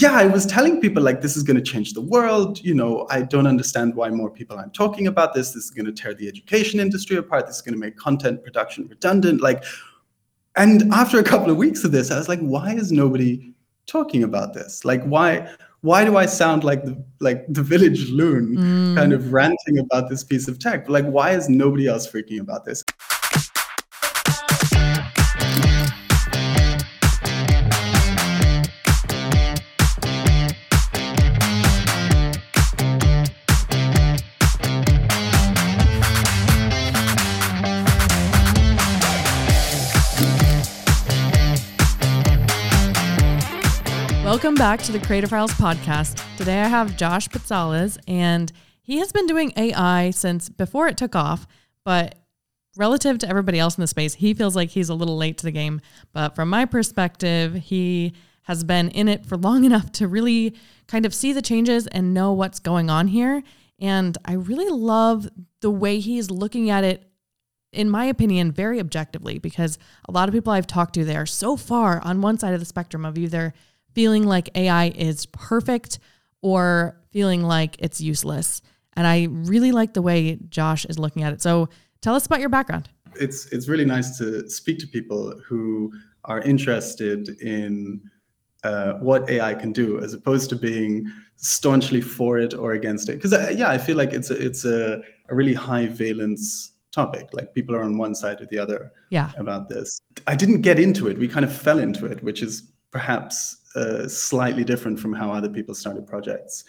yeah, I was telling people like this is going to change the world. You know, I don't understand why more people aren't talking about this. This is going to tear the education industry apart. This is going to make content production redundant. Like, and after a couple of weeks of this, I was like, why is nobody talking about this? Like, why? Why do I sound like the like the village loon, mm. kind of ranting about this piece of tech? Like, why is nobody else freaking about this? Welcome back to the Creator Files podcast. Today I have Josh Pitzalis, and he has been doing AI since before it took off, but relative to everybody else in the space, he feels like he's a little late to the game. But from my perspective, he has been in it for long enough to really kind of see the changes and know what's going on here. And I really love the way he's looking at it in my opinion, very objectively, because a lot of people I've talked to, they are so far on one side of the spectrum of either feeling like AI is perfect or feeling like it's useless. And I really like the way Josh is looking at it. So tell us about your background. It's it's really nice to speak to people who are interested in uh, what AI can do, as opposed to being staunchly for it or against it. Because uh, yeah, I feel like it's a, it's a, a really high valence topic. Like people are on one side or the other yeah. about this. I didn't get into it. We kind of fell into it, which is perhaps uh, slightly different from how other people started projects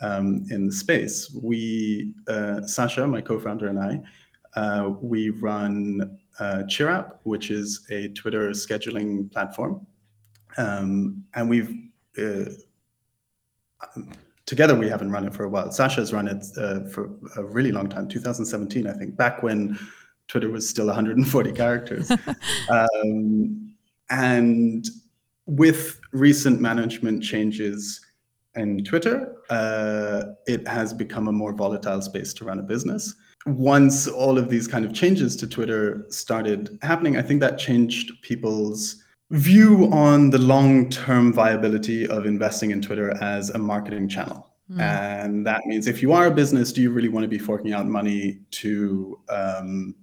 um, in the space. We, uh, Sasha, my co-founder, and I, uh, we run uh, ChirrApp, which is a Twitter scheduling platform, um, and we've uh, together we haven't run it for a while. Sasha's run it uh, for a really long time, 2017, I think, back when Twitter was still 140 characters, um, and with recent management changes in Twitter, uh, it has become a more volatile space to run a business. Once all of these kind of changes to Twitter started happening, I think that changed people's view on the long term viability of investing in Twitter as a marketing channel. Mm. And that means if you are a business, do you really want to be forking out money to um,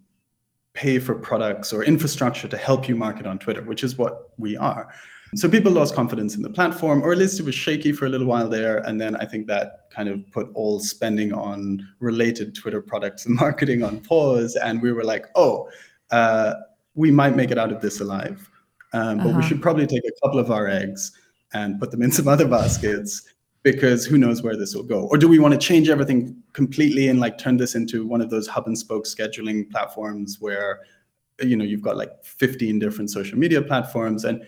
pay for products or infrastructure to help you market on Twitter, which is what we are. So people lost confidence in the platform, or at least it was shaky for a little while there. And then I think that kind of put all spending on related Twitter products and marketing on pause. And we were like, oh, uh, we might make it out of this alive. Um, but uh-huh. we should probably take a couple of our eggs and put them in some other baskets because who knows where this will go or do we want to change everything completely and like turn this into one of those hub and spoke scheduling platforms where you know you've got like 15 different social media platforms and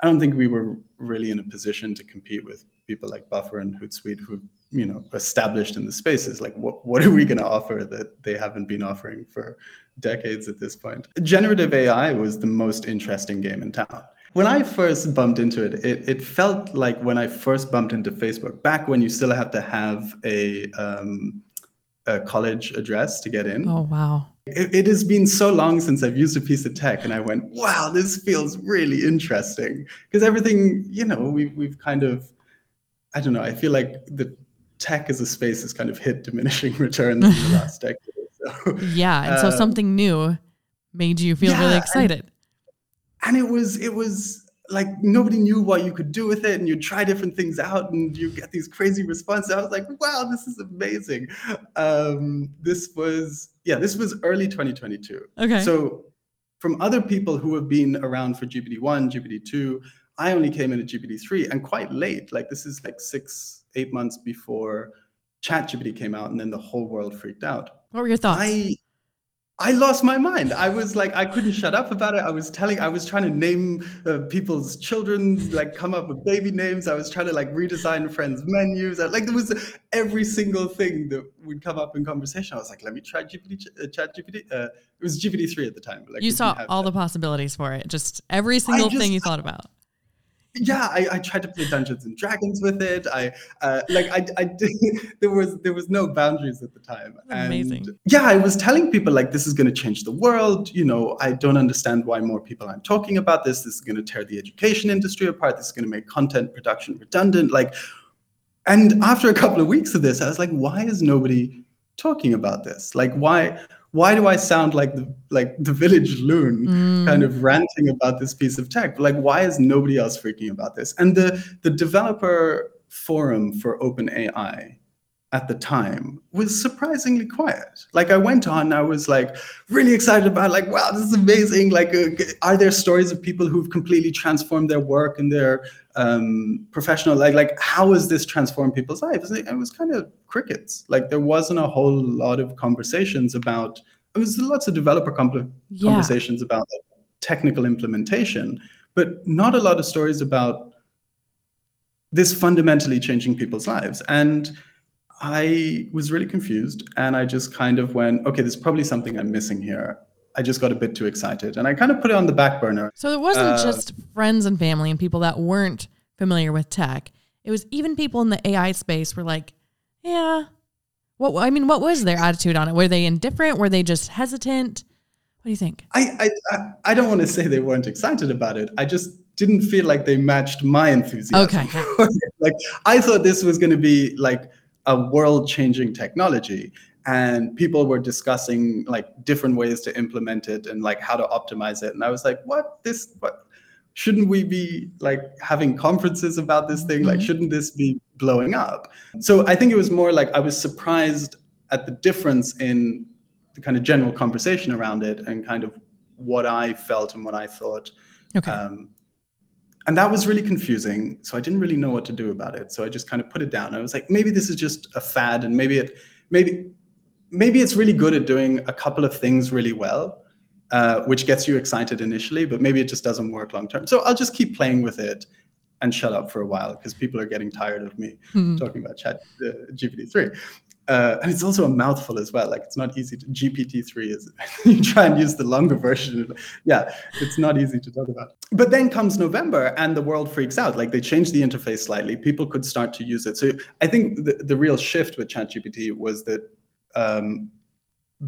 I don't think we were really in a position to compete with people like Buffer and Hootsuite who, you know, established in the spaces. Like, what what are we going to offer that they haven't been offering for decades at this point? Generative AI was the most interesting game in town. When I first bumped into it, it, it felt like when I first bumped into Facebook, back when you still have to have a, um, a college address to get in. Oh, wow it, it, has been so long since I've used a piece of tech, and I went, "Wow, this feels really interesting." Because everything, you know, we've we've kind of, I don't know. I feel like the tech as a space has kind of hit diminishing returns in the last decade. So, yeah, and so um, something new made you feel yeah, really excited. And, and it was it was like nobody knew what you could do with it and you try different things out and you get these crazy responses. I was like wow this is amazing. Um, this was yeah this was early 2022 okay. So from other people who have been around for gpt-1 gpt-2 i only came in at gpt-3 and quite late like this is like six eight months before ChatGPT came out and then the whole world freaked out. What were your thoughts? I, I lost my mind. I was like, I couldn't shut up about it. I was telling, I was trying to name uh, people's children, like come up with baby names. I was trying to like redesign friends' menus. Like there was every single thing that would come up in conversation. I was like, let me try GPT, uh, Chat GPT. Uh, it was GPT three at the time. Like you saw all the possibilities for it. Just every single just, thing you thought about. Yeah, I, I, tried to play Dungeons and Dragons with it. I uh, like I, I did, there was there was no boundaries at the time. And Amazing. Yeah, I was telling people like this is going to change the world. You know, I don't understand why more people aren't talking about this. This is going to tear the education industry apart. This is going to make content production redundant. Like, and after a couple of weeks of this, I was like, why is nobody talking about this? Like, why? Why do I sound like the like the village loon mm. kind of ranting about this piece of tech? Like, why is nobody else freaking about this? And the the developer forum for OpenAI at the time was surprisingly quiet. Like I went on, I was like really excited about like, wow, this is amazing. Like, uh, are there stories of people who've completely transformed their work and their um, professional like like how has this transformed people's lives? It was kind of crickets. Like there wasn't a whole lot of conversations about. It was lots of developer yeah. conversations about like, technical implementation, but not a lot of stories about this fundamentally changing people's lives and I was really confused and I just kind of went, okay, there's probably something I'm missing here. I just got a bit too excited and I kind of put it on the back burner. So it wasn't uh, just friends and family and people that weren't familiar with tech. It was even people in the AI space were like, yeah. What I mean, what was their attitude on it? Were they indifferent? Were they just hesitant? What do you think? I I I don't want to say they weren't excited about it. I just didn't feel like they matched my enthusiasm. Okay. like I thought this was going to be like a world changing technology and people were discussing like different ways to implement it and like how to optimize it. And i was like what? This what? Shouldn't we be like having conferences about this thing? Like mm-hmm. shouldn't this be blowing up? So i think it was more like i was surprised at the difference in the kind of general conversation around it and kind of what i felt and what i thought. Okay. um, and that was really confusing so i didn't really know what to do about it. So i just kind of put it down. I was like maybe this is just a fad and maybe it maybe maybe it's really good at doing a couple of things really well uh, which gets you excited initially but maybe it just doesn't work long term so i'll just keep playing with it and shut up for a while because people are getting tired of me mm-hmm. talking about chat uh, gpt-3 uh, and it's also a mouthful as well. Like it's not easy to GPT-3 is you try and use the longer version. Yeah, it's not easy to talk about. But then comes November and the world freaks out. Like they changed the interface slightly. People could start to use it. So I think the, the real shift with ChatGPT was that um,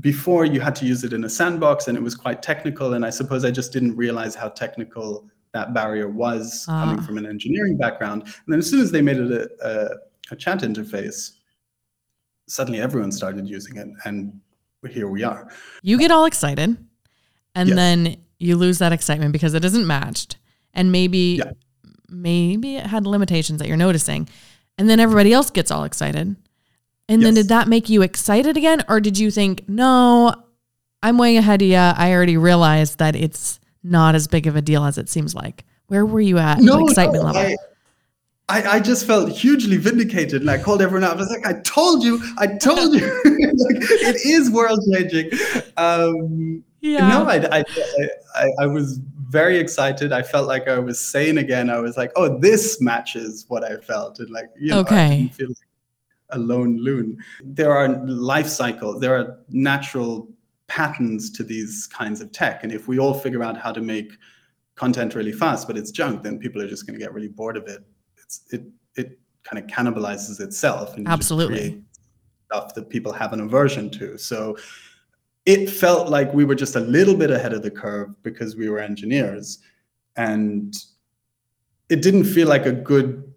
before you had to use it in a sandbox and it was quite technical. And I suppose I just didn't realize how technical that barrier was uh. coming from an engineering background. And then as soon as they made it a, a, a chat interface, suddenly everyone started using it and here we are you get all excited and then you lose that excitement because it isn't matched and maybe yeah. maybe it had limitations that you're noticing and then everybody else gets all excited and yes. then did that make you excited again or did you think no i'm way ahead of you i already realized that it's not as big of a deal as it seems like where were you at no, excitement no, level I, I, I just felt hugely vindicated and I called everyone out. I was like, I told you, I told you. like, it is world changing. Um, yeah. No, I, I, I, I, was very excited. I felt like I was sane again. I was like, oh, this matches what I felt. And like, you know, okay. I didn't feel like a lone loon. There are life cycles, there are natural patterns to these kinds of tech. And if we all figure out how to make content really fast, but it's junk, then people are just going to get really bored of it it's it it kind of cannibalizes itself and absolutely stuff that people have an aversion to. So it felt like we were just a little bit ahead of the curve because we were engineers, and it didn't feel like a good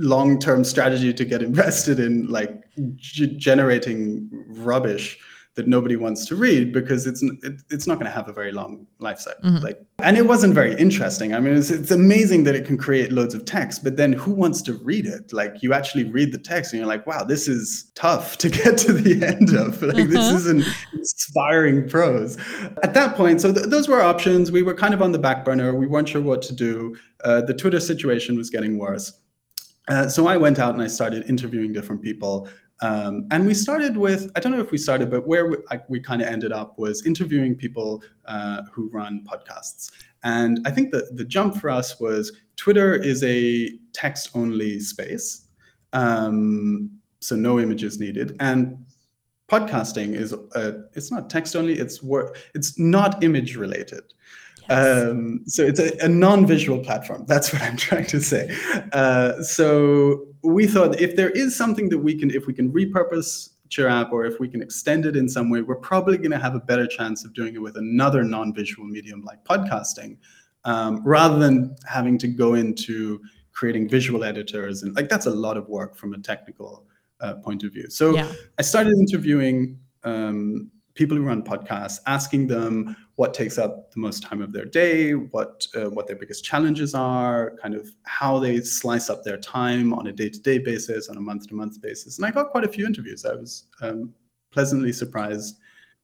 long-term strategy to get invested in like g- generating rubbish that nobody wants to read because it's it, it's not going to have a very long life cycle. Mm-hmm. Like, and it wasn't very interesting. I mean, it's, it's amazing that it can create loads of text, but then who wants to read it? Like, you actually read the text and you're like, wow, this is tough to get to the end of. Like, mm-hmm. this isn't inspiring prose. At that point, so th- those were options. We were kind of on the back burner. We weren't sure what to do. Uh, the Twitter situation was getting worse. Uh, so I went out and I started interviewing different people. Um, and we started with, I don't know if we started, but where we, we kind of ended up was interviewing people uh, who run podcasts. And I think the, the jump for us was Twitter is a text only space. Um, so no images needed. And podcasting is, uh, it's not text only, it's, wor- it's not image related. Um, so it's a, a, non-visual platform. That's what I'm trying to say. Uh, so we thought if there is something that we can, if we can repurpose Chirr app, or if we can extend it in some way, we're probably going to have a better chance of doing it with another non-visual medium like podcasting, um, rather than having to go into creating visual editors and like that's a lot of work from a technical uh, point of view. So yeah. I started interviewing um, people who run podcasts, asking them what takes up the most time of their day, what uh, what their biggest challenges are, kind of how they slice up their time on a day-to-day basis, on a month-to-month basis. And I got quite a few interviews. I was um, pleasantly surprised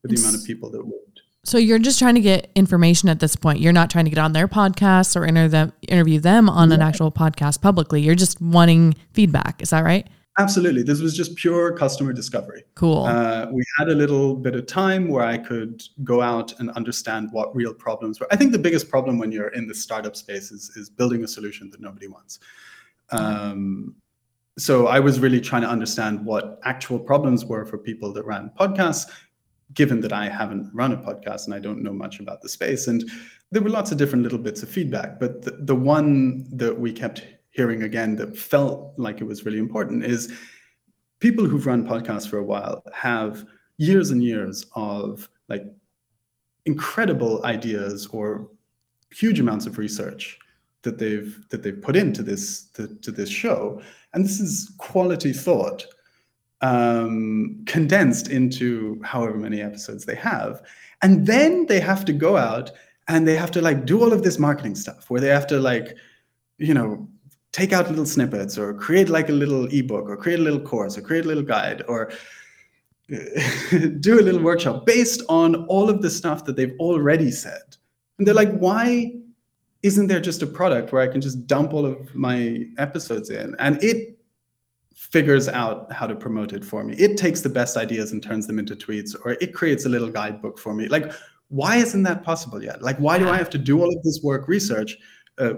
with the amount of people that would. So you're just trying to get information at this point. You're not trying to get on their podcasts or them, interview them on yeah. an actual podcast publicly. You're just wanting feedback. Is that right? Absolutely. This was just pure customer discovery. Cool. Uh, we had a little bit of time where I could go out and understand what real problems were. I think the biggest problem when you're in the startup space is, is building a solution that nobody wants. Um, so I was really trying to understand what actual problems were for people that ran podcasts, given that I haven't run a podcast and I don't know much about the space. And there were lots of different little bits of feedback, but the, the one that we kept hearing again that felt like it was really important is people who've run podcasts for a while have years and years of like incredible ideas or huge amounts of research that they've that they've put into this to, to this show. And this is quality thought um, condensed into however many episodes they have. And then they have to go out and they have to like do all of this marketing stuff where they have to like you know take out little snippets or create like a little ebook or create a little course or create a little guide or do a little workshop based on all of the stuff that they've already said. And they're like, why isn't there just a product where I can just dump all of my episodes in? And it figures out how to promote it for me. It takes the best ideas and turns them into tweets, or it creates a little guidebook for me. Like, why isn't that possible yet? Like, why do I have to do all of this work research uh,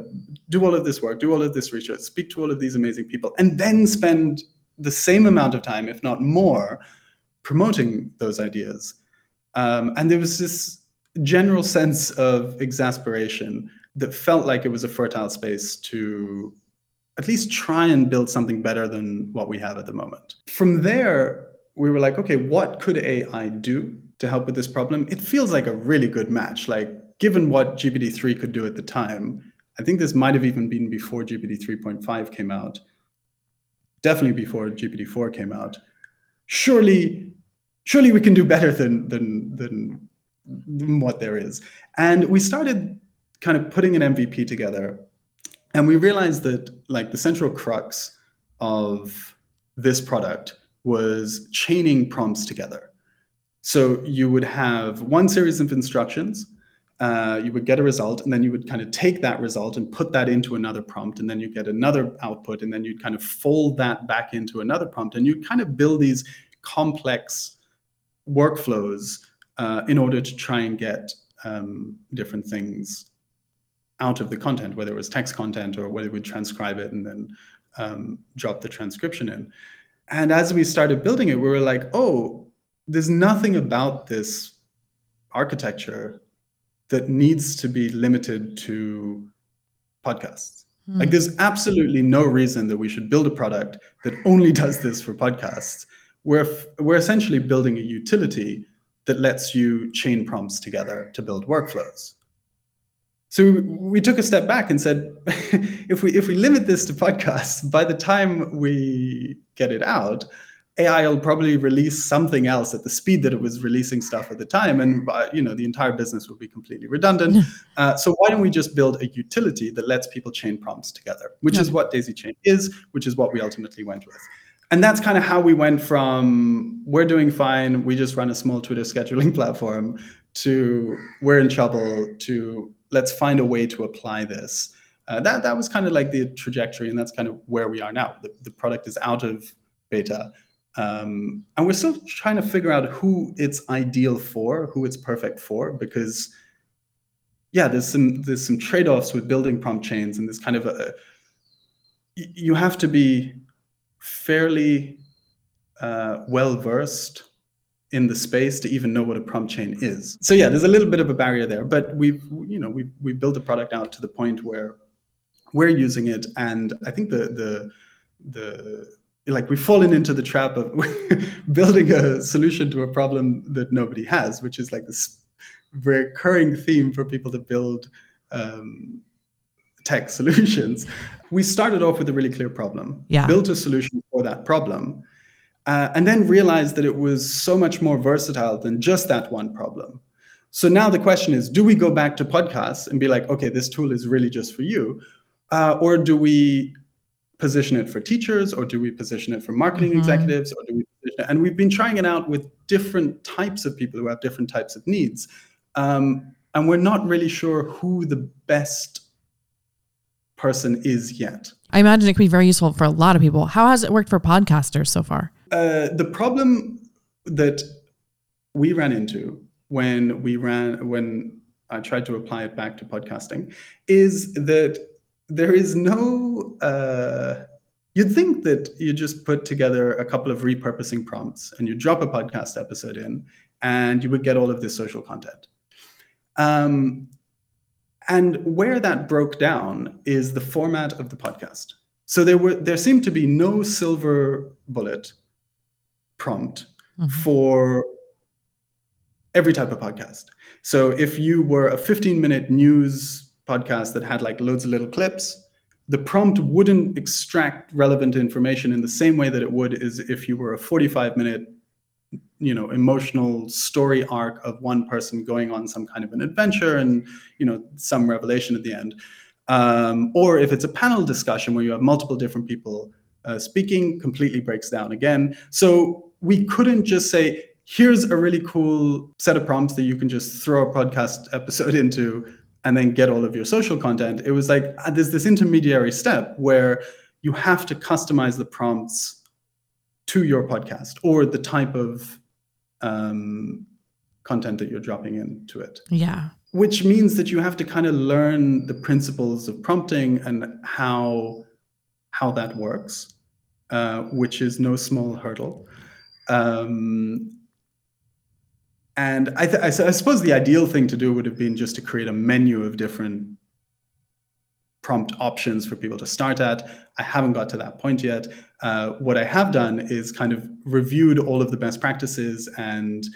do all of this work, do all of this research, speak to all of these amazing people, and then spend the same amount of time, if not more, promoting those ideas. Um, and there was this general sense of exasperation that felt like it was a fertile space to at least try and build something better than what we have at the moment. From there, we were like, okay, what could AI do to help with this problem? It feels like a really good match. Like, given what GPT-3 could do at the time, I think this might have even been before GPT 3.5 came out, definitely before GPT 4 came out. Surely, surely we can do better than, than, than, than what there is. And we started kind of putting an MVP together. And we realized that like the central crux of this product was chaining prompts together. So you would have one series of instructions uh, you would get a result and then you would kind of take that result and put that into another prompt and then you get another output and then you'd kind of fold that back into another prompt and you kind of build these complex workflows uh, in order to try and get um, different things out of the content, whether it was text content or whether we'd transcribe it and then um, drop the transcription in. And as we started building it, we were like, oh, there's nothing about this architecture that needs to be limited to podcasts. Mm. Like there's absolutely no reason that we should build a product that only does this for podcasts. We're we're essentially building a utility that lets you chain prompts together to build workflows. So we took a step back and said, if we if we limit this to podcasts, by the time we get it out, AI will probably release something else at the speed that it was releasing stuff at the time, and uh, you know the entire business will be completely redundant. Uh, so why don't we just build a utility that lets people chain prompts together, which yeah. is what Daisy Chain is, which is what we ultimately went with. And that's kind of how we went from we're doing fine, we just run a small Twitter scheduling platform, to we're in trouble, to let's find a way to apply this. Uh, that that was kind of like the trajectory, and that's kind of where we are now. The, the product is out of beta um, and we're still trying to figure out who it's ideal for, who it's perfect for, because yeah, there's some there's some trade-offs with building prompt chains, and this kind of a you have to be fairly uh, well versed in the space to even know what a prompt chain is. So yeah, there's a little bit of a barrier there, but we've you know we we built the product out to the point where we're using it, and I think the the the like we've fallen into the trap of building a solution to a problem that nobody has, which is like this recurring theme for people to build um, tech solutions. We started off with a really clear problem, yeah. built a solution for that problem, uh, and then realized that it was so much more versatile than just that one problem. So now the question is do we go back to podcasts and be like, okay, this tool is really just for you? Uh, or do we position it for teachers or do we position it for marketing mm-hmm. executives or do we and we've been trying it out with different types of people who have different types of needs um, and we're not really sure who the best person is yet. I imagine it could be very useful for a lot of people. How has it worked for podcasters so far? Uh, the problem that we ran into when we ran when i tried to apply it back to podcasting is that there is no uh, you'd think that you just put together a couple of repurposing prompts and you drop a podcast episode in and you would get all of this social content. Um, and where that broke down is the format of the podcast. So there were there seemed to be no silver bullet prompt mm-hmm. for every type of podcast. So if you were a 15 minute news podcast that had like loads of little clips, the prompt wouldn't extract relevant information in the same way that it would is if you were a 45 minute you know emotional story arc of one person going on some kind of an adventure and you know some revelation at the end. Um, or if it's a panel discussion where you have multiple different people uh, speaking completely breaks down again. So we couldn't just say here's a really cool set of prompts that you can just throw a podcast episode into and then get all of your social content. It was like uh, there's this intermediary step where you have to customize the prompts to your podcast or the type of um, content that you're dropping into it. Yeah. Which means that you have to kind of learn the principles of prompting and how how that works, uh, which is no small hurdle. Um, and I, th- I, suppose the ideal thing to do would have been just to create a menu of different prompt options for people to start at. I haven't got to that point yet. Uh, what I have done is kind of reviewed all of the best practices and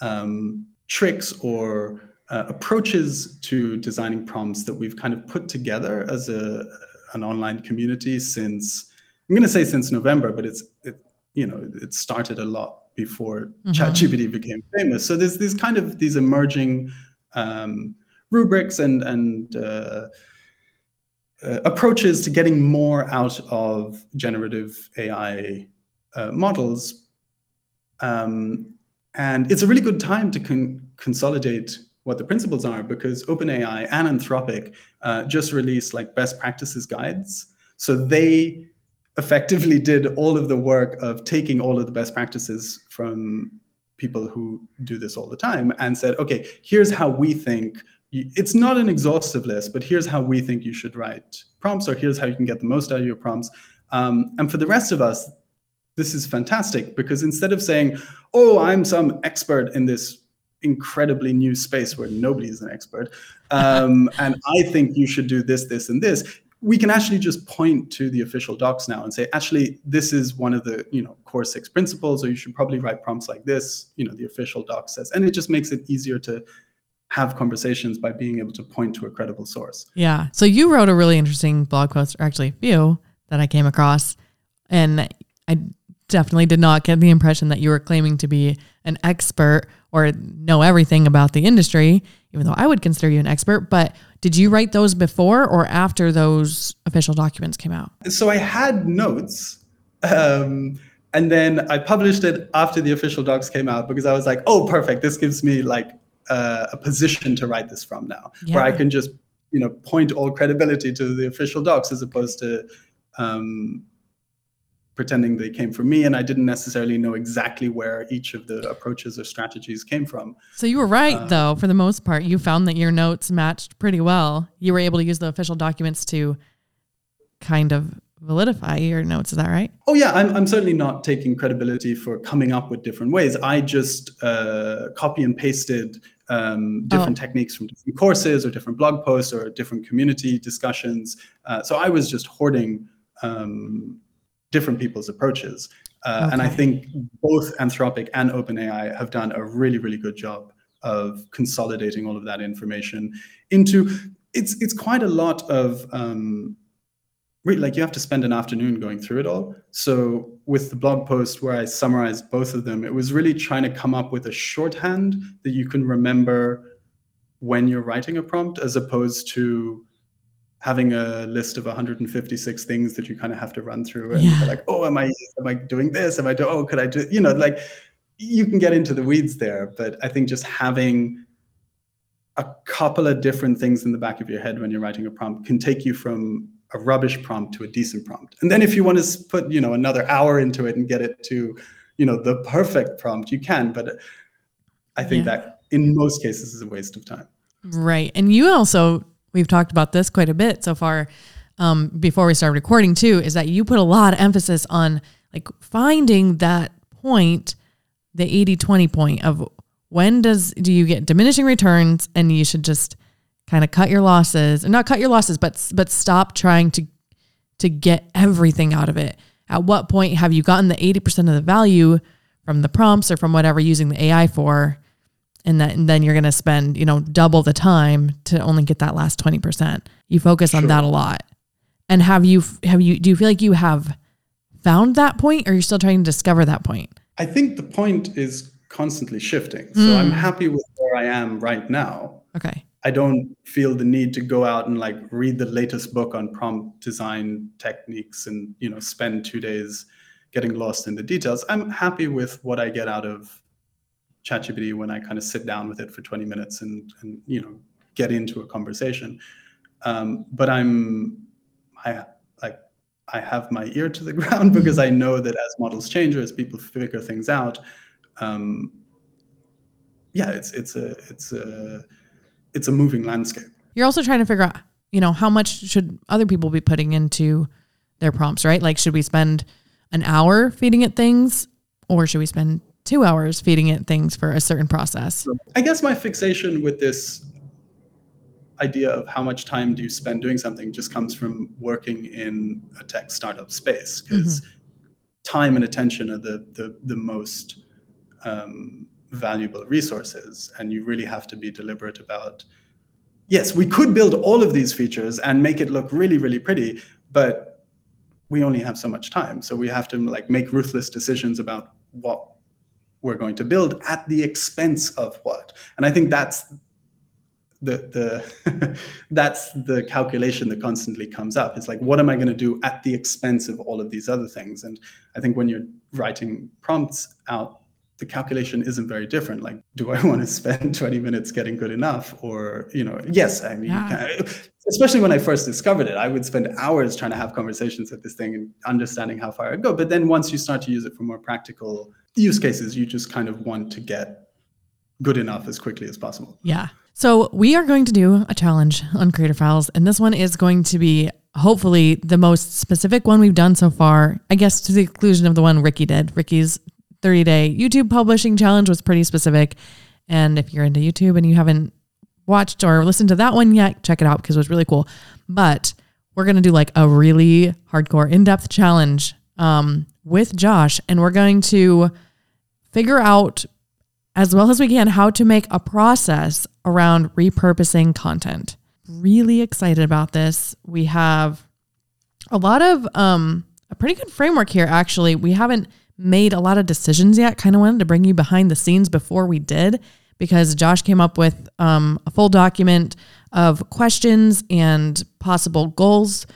um, tricks or uh, approaches to designing prompts that we've kind of put together as a an online community since I'm going to say since November, but it's it, you know it started a lot before mm-hmm. ChatGPT became famous. So there's these kind of these emerging um, rubrics and and uh, uh, approaches to getting more out of generative AI uh, models. Um, and it's a really good time to con- consolidate what the principles are because OpenAI and Anthropic uh, just released like best practices guides. So they effectively did all of the work of taking all of the best practices from people who do this all the time and said, okay, here's how we think. it's not an exhaustive list, but here's how we think you should write prompts, or here's how you can get the most out of your prompts. Um, and for the rest of us, this is fantastic because instead of saying, oh, I'm some expert in this incredibly new space where nobody is an expert, um, and I think you should do this, this, and this, we can actually just point to the official docs now and say, actually, this is one of the you know core six principles, or you should probably write prompts like this. You know, the official doc says, and it just makes it easier to have conversations by being able to point to a credible source. Yeah. So you wrote a really interesting blog post, or actually a few that I came across, and I definitely did not get the impression that you were claiming to be an expert or know everything about the industry, even though I would consider you an expert. But did you write those before or after those official documents came out? So I had notes. Um, and then I published it after the official docs came out because I was like, oh, perfect. This gives me like uh, a position to write this from now, yeah. where I can just, you know, point all credibility to the official docs as opposed to um, pretending they came from me and I didn't necessarily know exactly where each of the approaches or strategies came from. So you were right uh, though, for the most part. You found that your notes matched pretty well. You were able to use the official documents to kind of validify your notes. Is that right? Oh yeah, I'm, I'm certainly not taking credibility for coming up with different ways. I just uh, copy and pasted um, different oh. techniques from different courses or different blog posts or different community discussions. Uh, so I was just hoarding um, different people's approaches. Uh, okay. And I think both Anthropic and OpenAI have done a really, really good job of consolidating all of that information into it's it's quite a lot of um, really like you have to spend an afternoon going through it all. So with the blog post where I summarized both of them, it was really trying to come up with a shorthand that you can remember when you're writing a prompt, as opposed to having a list of 156 things that you kind of have to run through and yeah. like, oh, am I am I doing this? Am I do? Oh, could I do? You know, like you can get into the weeds there, but I think just having a couple of different things in the back of your head when you're writing a prompt can take you from a rubbish prompt to a decent prompt. And then if you want to put, you know, another hour into it and get it to, you know, the perfect prompt, you can. But I think yeah. that in most cases is a waste of time. Right. And you also, we've talked about this quite a bit so far um, before we start recording too, is that you put a lot of emphasis on like finding that point, the 80 20 point of when does do you get diminishing returns and you should just kind of cut your losses and not cut your losses, but but stop trying to to get everything out of it. At what point have you gotten the 80% of the value from the prompts or from whatever using the AI for? And, that, and then you're going to spend, you know, double the time to only get that last 20%. You focus on that a lot. And have you, have you, do you feel like you have found that point or you're still trying to discover that point? I think the point is constantly shifting. So mm. I'm happy with where I am right now. Okay. I don't feel the need to go out and like read the latest book on prompt design techniques and you know spend two days getting lost in the details. I'm happy with what I get out of ChatGPT when I kind of sit down with it for 20 minutes and and you know get into a conversation. Um, but I'm I like I have my ear to the ground because I know that as models change or as people figure things out, um, yeah, it's it's a it's a it's a moving landscape. You're also trying to figure out, you know, how much should other people be putting into their prompts, right? Like, should we spend an hour feeding it things or should we spend two hours feeding it things for a certain process? I guess my fixation with this idea of how much time do you spend doing something just comes from working in a tech startup space because mm-hmm. time and attention are the the, the most um, valuable resources and you really have to be deliberate about yes we could build all of these features and make it look really really pretty but we only have so much time so we have to like make ruthless decisions about what we're going to build at the expense of what and i think that's the the that's the calculation that constantly comes up it's like what am i going to do at the expense of all of these other things and i think when you're writing prompts out the calculation isn't very different. Like, do I want to spend 20 minutes getting good enough? Or, you know, yes, I mean, yeah. especially when I first discovered it, I would spend hours trying to have conversations with this thing and understanding how far I'd go. But then once you start to use it for more practical use cases, you just kind of want to get good enough as quickly as possible. Yeah. So we are going to do a challenge on Creator Files, and this one is going to be hopefully the most specific one we've done so far. I guess to the exclusion of the one Ricky did. Ricky's 30 day YouTube publishing challenge was pretty specific. And if you're into YouTube and you haven't watched or listened to that one yet, check it out because it was really cool. But we're going to do like a really hardcore, in depth challenge um, with Josh. And we're going to figure out as well as we can how to make a process around repurposing content. Really excited about this. We have a lot of um, a pretty good framework here, actually. We haven't made a lot of decisions yet. Kind of wanted to bring you behind the scenes before we did because Josh came up with um, a full document of questions and possible goals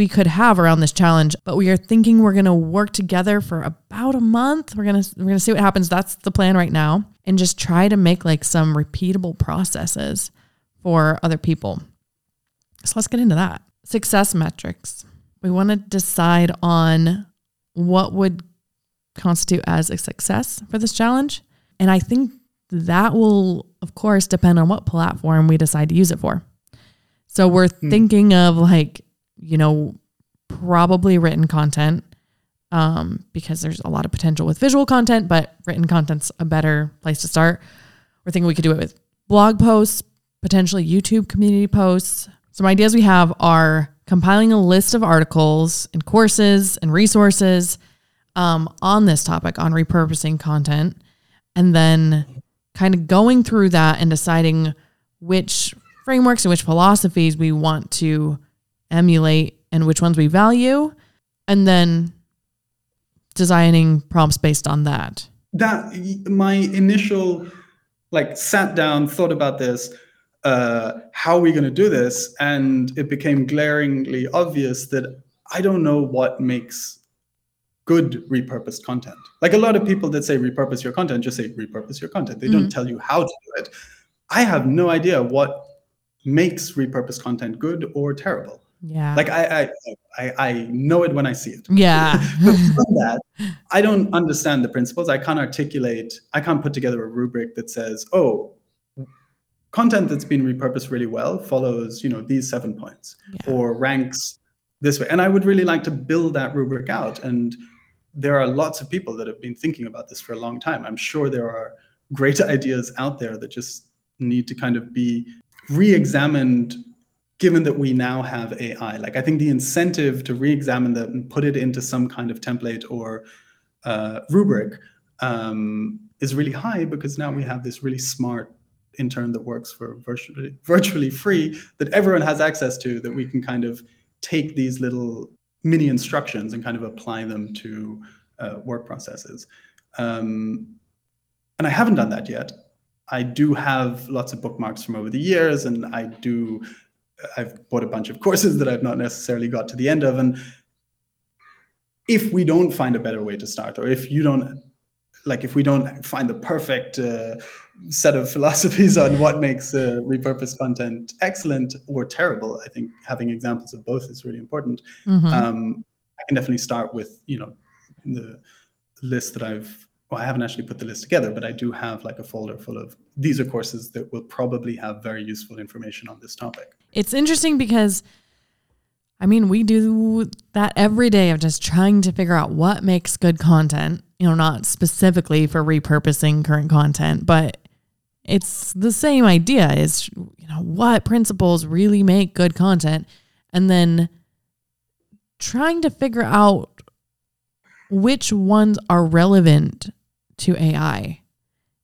we could have around this challenge. But we are thinking we're going to work together for about a month. We're gonna we're gonna see what happens. That's the plan right now, and just try to make like some repeatable processes for other people. So let's get into that. Success metrics. We want to decide on what would constitute as a success for this challenge. And I think that will, of course, depend on what platform we decide to use it for. So we're hmm. thinking of like, you know, probably written content um, because there's a lot of potential with visual content, but written content's a better place to start. We're thinking we could do it with blog posts, potentially YouTube community posts. Some ideas we have are compiling a list of articles and courses and resources um, on this topic on repurposing content, and then kind of going through that and deciding which frameworks and which philosophies we want to emulate and which ones we value, and then designing prompts based on that. That my initial like sat down, thought about this. Uh, how are we going to do this? And it became glaringly obvious that I don't know what makes good repurposed content. Like a lot of people that say repurpose your content just say repurpose your content. They mm-hmm. don't tell you how to do it. I have no idea what makes repurposed content good or terrible. Yeah. Like I, I I, I know it when I see it. Yeah. but from that, I don't understand the principles. I can't articulate, I can't put together a rubric that says, oh, content that's been repurposed really well follows, you know, these seven points yeah. or ranks this way. And I would really like to build that rubric out. And there are lots of people that have been thinking about this for a long time. I'm sure there are great ideas out there that just need to kind of be re-examined given that we now have AI. Like I think the incentive to re-examine that and put it into some kind of template or uh, rubric um, is really high because now we have this really smart intern that works for virtually virtually free that everyone has access to that we can kind of take these little mini instructions and kind of apply them to uh, work processes. Um, and I haven't done that yet. I do have lots of bookmarks from over the years, and I do I've bought a bunch of courses that I've not necessarily got to the end of. And if we don't find a better way to start, or if you don't, like, if we don't find the perfect uh, set of philosophies on what makes uh, repurposed content excellent or terrible, I think having examples of both is really important. Mm-hmm. Um, I can definitely start with, you know, the list that I've well, I haven't actually put the list together, but I do have like a folder full of these are courses that will probably have very useful information on this topic. It's interesting because I mean, we do that every day of just trying to figure out what makes good content, you know, not specifically for repurposing current content, but it's the same idea is, you know, what principles really make good content and then trying to figure out which ones are relevant to AI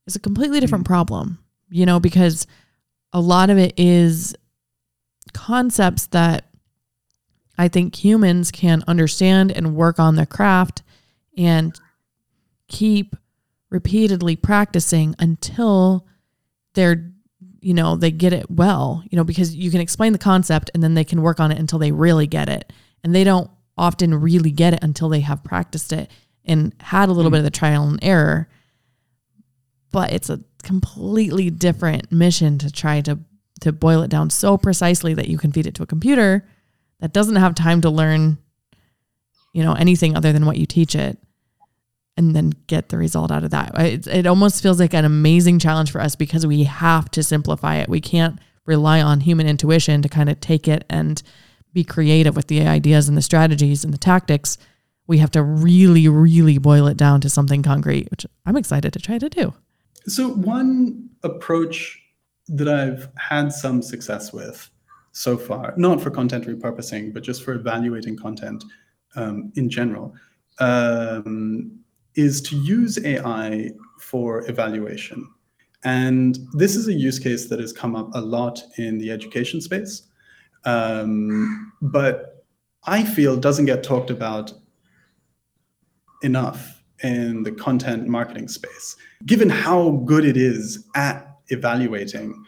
is a completely different mm. problem, you know, because a lot of it is concepts that I think humans can understand and work on their craft and keep repeatedly practicing until they're you know they get it well you know because you can explain the concept and then they can work on it until they really get it and they don't often really get it until they have practiced it and had a little mm. bit of the trial and error but it's a completely different mission to try to to boil it down so precisely that you can feed it to a computer that doesn't have time to learn you know anything other than what you teach it and then get the result out of that. It, it almost feels like an amazing challenge for us because we have to simplify it. We can't rely on human intuition to kind of take it and be creative with the ideas and the strategies and the tactics we have to really really boil it down to something concrete which i'm excited to try to do so one approach that I've had some success with so far, not for content repurposing, but just for evaluating content um, in general, um, is to use AI for evaluation. And this is a use case that has come up a lot in the education space, um, but I feel doesn't get talked about enough in the content marketing space, given how good it is at evaluating.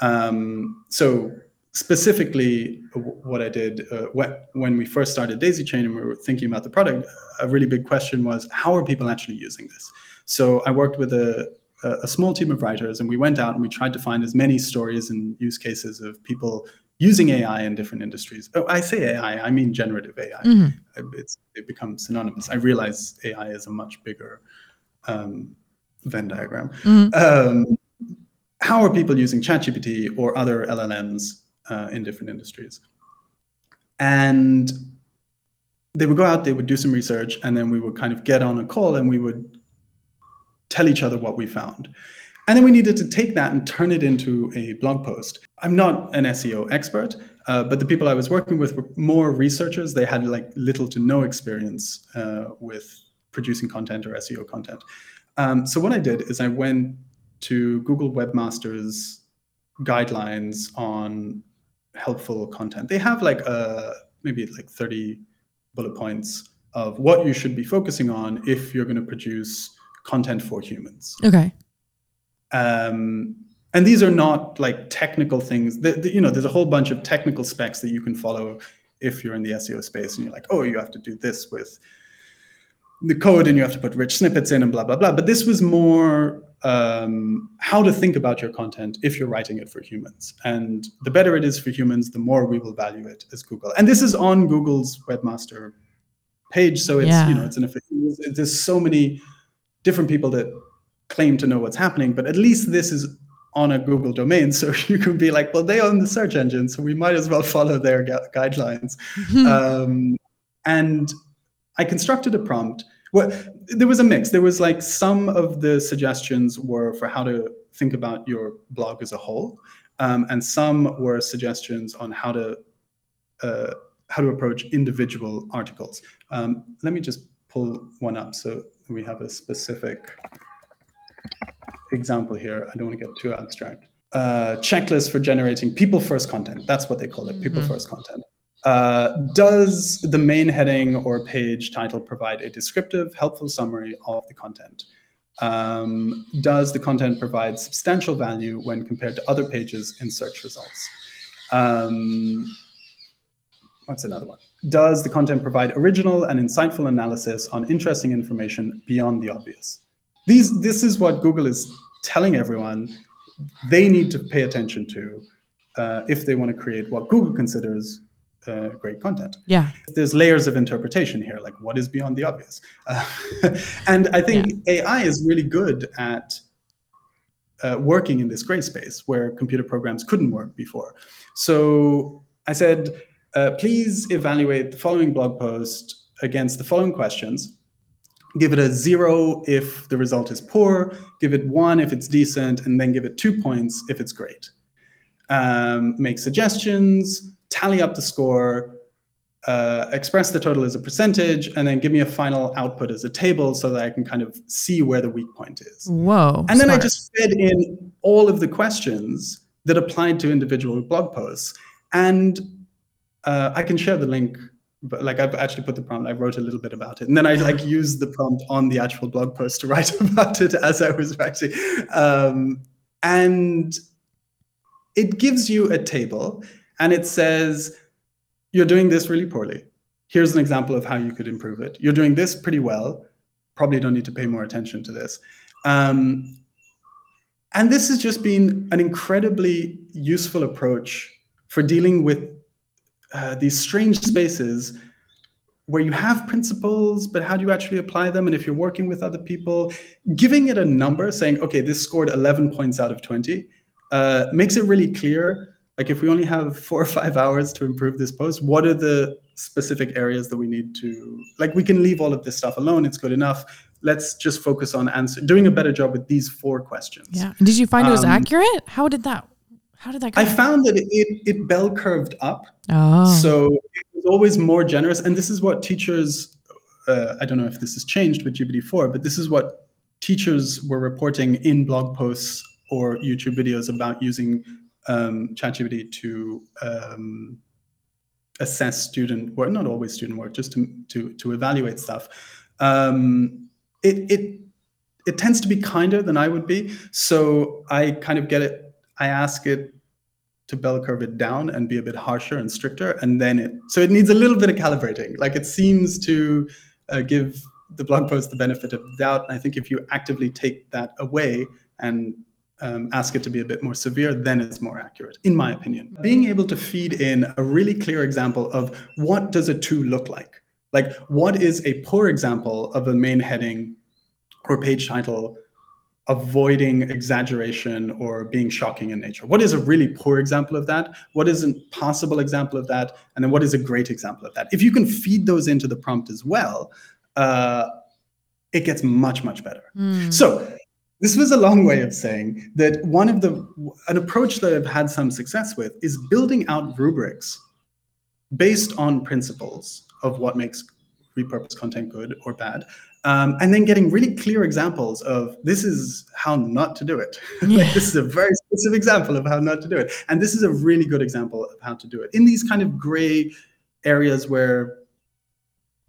Um, so specifically what I did uh, when we first started Daisy Chain and we were thinking about the product, a really big question was, how are people actually using this? So I worked with a, a small team of writers and we went out and we tried to find as many stories and use cases of people using AI in different industries. Oh, I say AI, I mean generative AI. Mm-hmm. It's, it becomes synonymous. I realize AI is a much bigger um, Venn diagram. Mm-hmm. Um, how are people using ChatGPT or other LLMs uh, in different industries? And they would go out, they would do some research, and then we would kind of get on a call and we would tell each other what we found. And then we needed to take that and turn it into a blog post. I'm not an SEO expert, uh, but the people I was working with were more researchers. They had like little to no experience uh, with producing content or SEO content. Um, so what I did is I went to Google Webmasters guidelines on helpful content. They have like a uh, maybe like 30 bullet points of what you should be focusing on if you're going to produce content for humans. Okay. Um, and these are not like technical things. The, the, you know, there's a whole bunch of technical specs that you can follow if you're in the SEO space, and you're like, oh, you have to do this with the code, and you have to put rich snippets in, and blah blah blah. But this was more um, how to think about your content if you're writing it for humans. And the better it is for humans, the more we will value it as Google. And this is on Google's webmaster page, so it's yeah. you know it's an there's so many different people that claim to know what's happening, but at least this is on a Google domain, so you can be like, well, they own the search engine, so we might as well follow their gu- guidelines. Mm-hmm. Um, and I constructed a prompt well, there was a mix. There was like some of the suggestions were for how to think about your blog as a whole, um, and some were suggestions on how to uh, how to approach individual articles. Um, let me just pull one up so we have a specific example here. I don't want to get too abstract. Uh, checklist for generating people first content. That's what they call it, people mm-hmm. first content. Uh, does the main heading or page title provide a descriptive, helpful summary of the content? Um, does the content provide substantial value when compared to other pages in search results? Um, what's another one? Does the content provide original and insightful analysis on interesting information beyond the obvious? These, this is what Google is telling everyone they need to pay attention to uh, if they want to create what Google considers uh, great content. Yeah. There's layers of interpretation here, like what is beyond the obvious. Uh, and I think yeah. AI is really good at uh, working in this gray space where computer programs couldn't work before. So I said, uh, please evaluate the following blog post against the following questions. Give it a zero if the result is poor, give it one if it's decent, and then give it two points if it's great. Um, make suggestions, tally up the score, uh, express the total as a percentage, and then give me a final output as a table so that I can kind of see where the weak point is. Whoa. And then. I just fed in all of the questions that applied to individual blog posts. And uh, I can share the link, but like I've actually put the prompt, I wrote a little bit about it. And then I like used the prompt on the actual blog post to write about it as I was writing. Um, and it gives you a table and it says, you're doing this really poorly. Here's an example of how you could improve it. You're doing this pretty well. Probably don't need to pay more attention to this. Um, and this has just been an incredibly useful approach for dealing with uh, these strange spaces where you have principles, but how do you actually apply them? And if you're working with other people, giving it a number, saying, okay, this scored 11 points out of 20, uh, makes it really clear like if we only have four or five hours to improve this post what are the specific areas that we need to like we can leave all of this stuff alone it's good enough. Let's just focus on answer doing a better job with these four questions. Yeah. Did you find it was um, accurate? How did that how did that go? i found that it, it bell curved up oh. so it was always more generous and this is what teachers uh, i don't know if this has changed with gpt-4 but this is what teachers were reporting in blog posts or youtube videos about using um, ChatGPT to um, assess student work, not always student work, just to to, to evaluate stuff. Um, it it it tends to be kinder than I would be, so I kind of get it. I ask it to bell curve it down and be a bit harsher and stricter, and then it so it needs a little bit of calibrating. Like it seems to uh, give the blog post the benefit of doubt. I think if you actively take that away and um, ask it to be a bit more severe, then it's more accurate, in my opinion. Being able to feed in a really clear example of what does a two look like? Like what is a poor example of a main heading or page title avoiding exaggeration or being shocking in nature. What is a really poor example of that? What is a possible example of that? And then what is a great example of that? If you can feed those into the prompt as well, uh, it gets much, much better. Mm. So this was a long way of saying that one of the an approach that I've had some success with is building out rubrics based on principles of what makes repurposed content good or bad um, and then getting really clear examples of this is how not to do it. Yeah. like, this is a very specific example of how not to do it. And this is a really good example of how to do it in these kind of gray areas where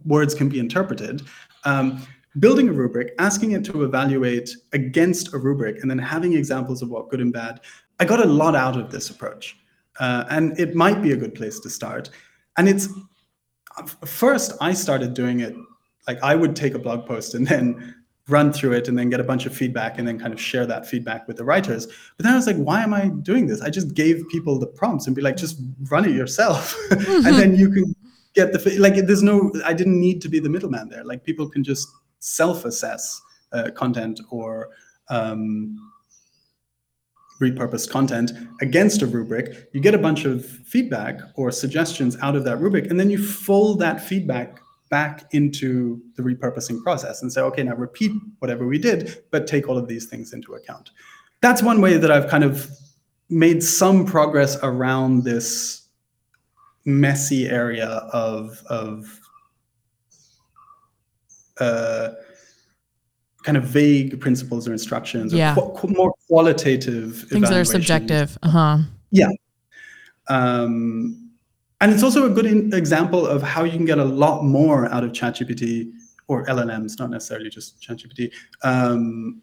words can be interpreted. Um, building a rubric, asking it to evaluate against a rubric, and then having examples of what good and bad. I got a lot out of this approach. Uh, and it might be a good place to start. And it's first, I started doing it like I would take a blog post and then run through it and then get a bunch of feedback and then kind of share that feedback with the writers. But then I was like, why am I doing this? I just gave people the prompts and be like, just run it yourself. Mm-hmm. and then you can get the, like, there's no, I didn't need to be the middleman there. Like people can just self-assess uh, content or um, repurposed content against a rubric. You get a bunch of feedback or suggestions out of that rubric, and then you fold that feedback back into the repurposing process and say, okay, now repeat whatever we did, but take all of these things into account. That's one way that I've kind of made some progress around this messy area of, of uh, kind of vague principles or instructions yeah. or qu- more qualitative things that are subjective. Uh-huh. Yeah. Um, and it's also a good in- example of how you can get a lot more out of ChatGPT or LLMs, not necessarily just ChatGPT, um,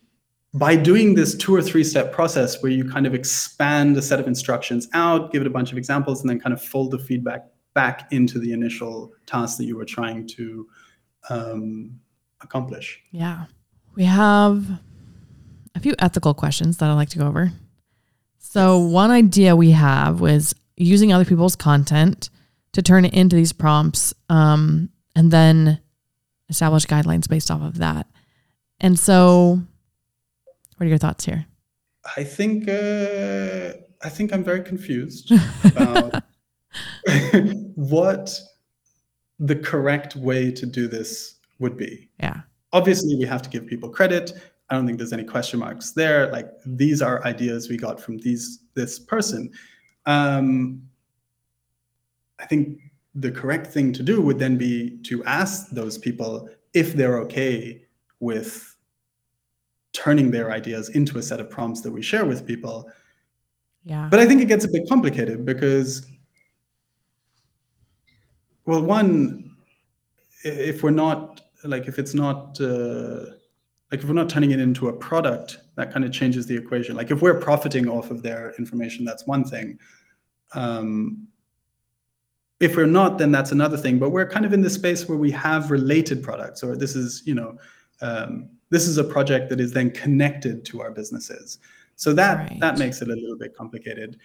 by doing this two or three step process where you kind of expand a set of instructions out, give it a bunch of examples, and then kind of fold the feedback back into the initial task that you were trying to um, accomplish. Yeah. We have a few ethical questions that I'd like to go over. So, one idea we have was using other people's content to turn it into these prompts um, and then establish guidelines based off of that. And so, what are your thoughts here? I think uh, I think I'm very confused about what the correct way to do this would be. Yeah. Obviously, we have to give people credit. I don't think there's any question marks there. Like these are ideas we got from these this person. Um, I think the correct thing to do would then be to ask those people if they're okay with turning their ideas into a set of prompts that we share with people. Yeah. But I think it gets a bit complicated because, well, one, if we're not like if it's not uh, like if we're not turning it into a product, that kind of changes the equation. Like if we're profiting off of their information, that's one thing. Um, if we're not, then that's another thing. But we're kind of in the space where we have related products, or this is, you know, um, this is a project that is then connected to our businesses. So that right. that makes it a little bit complicated.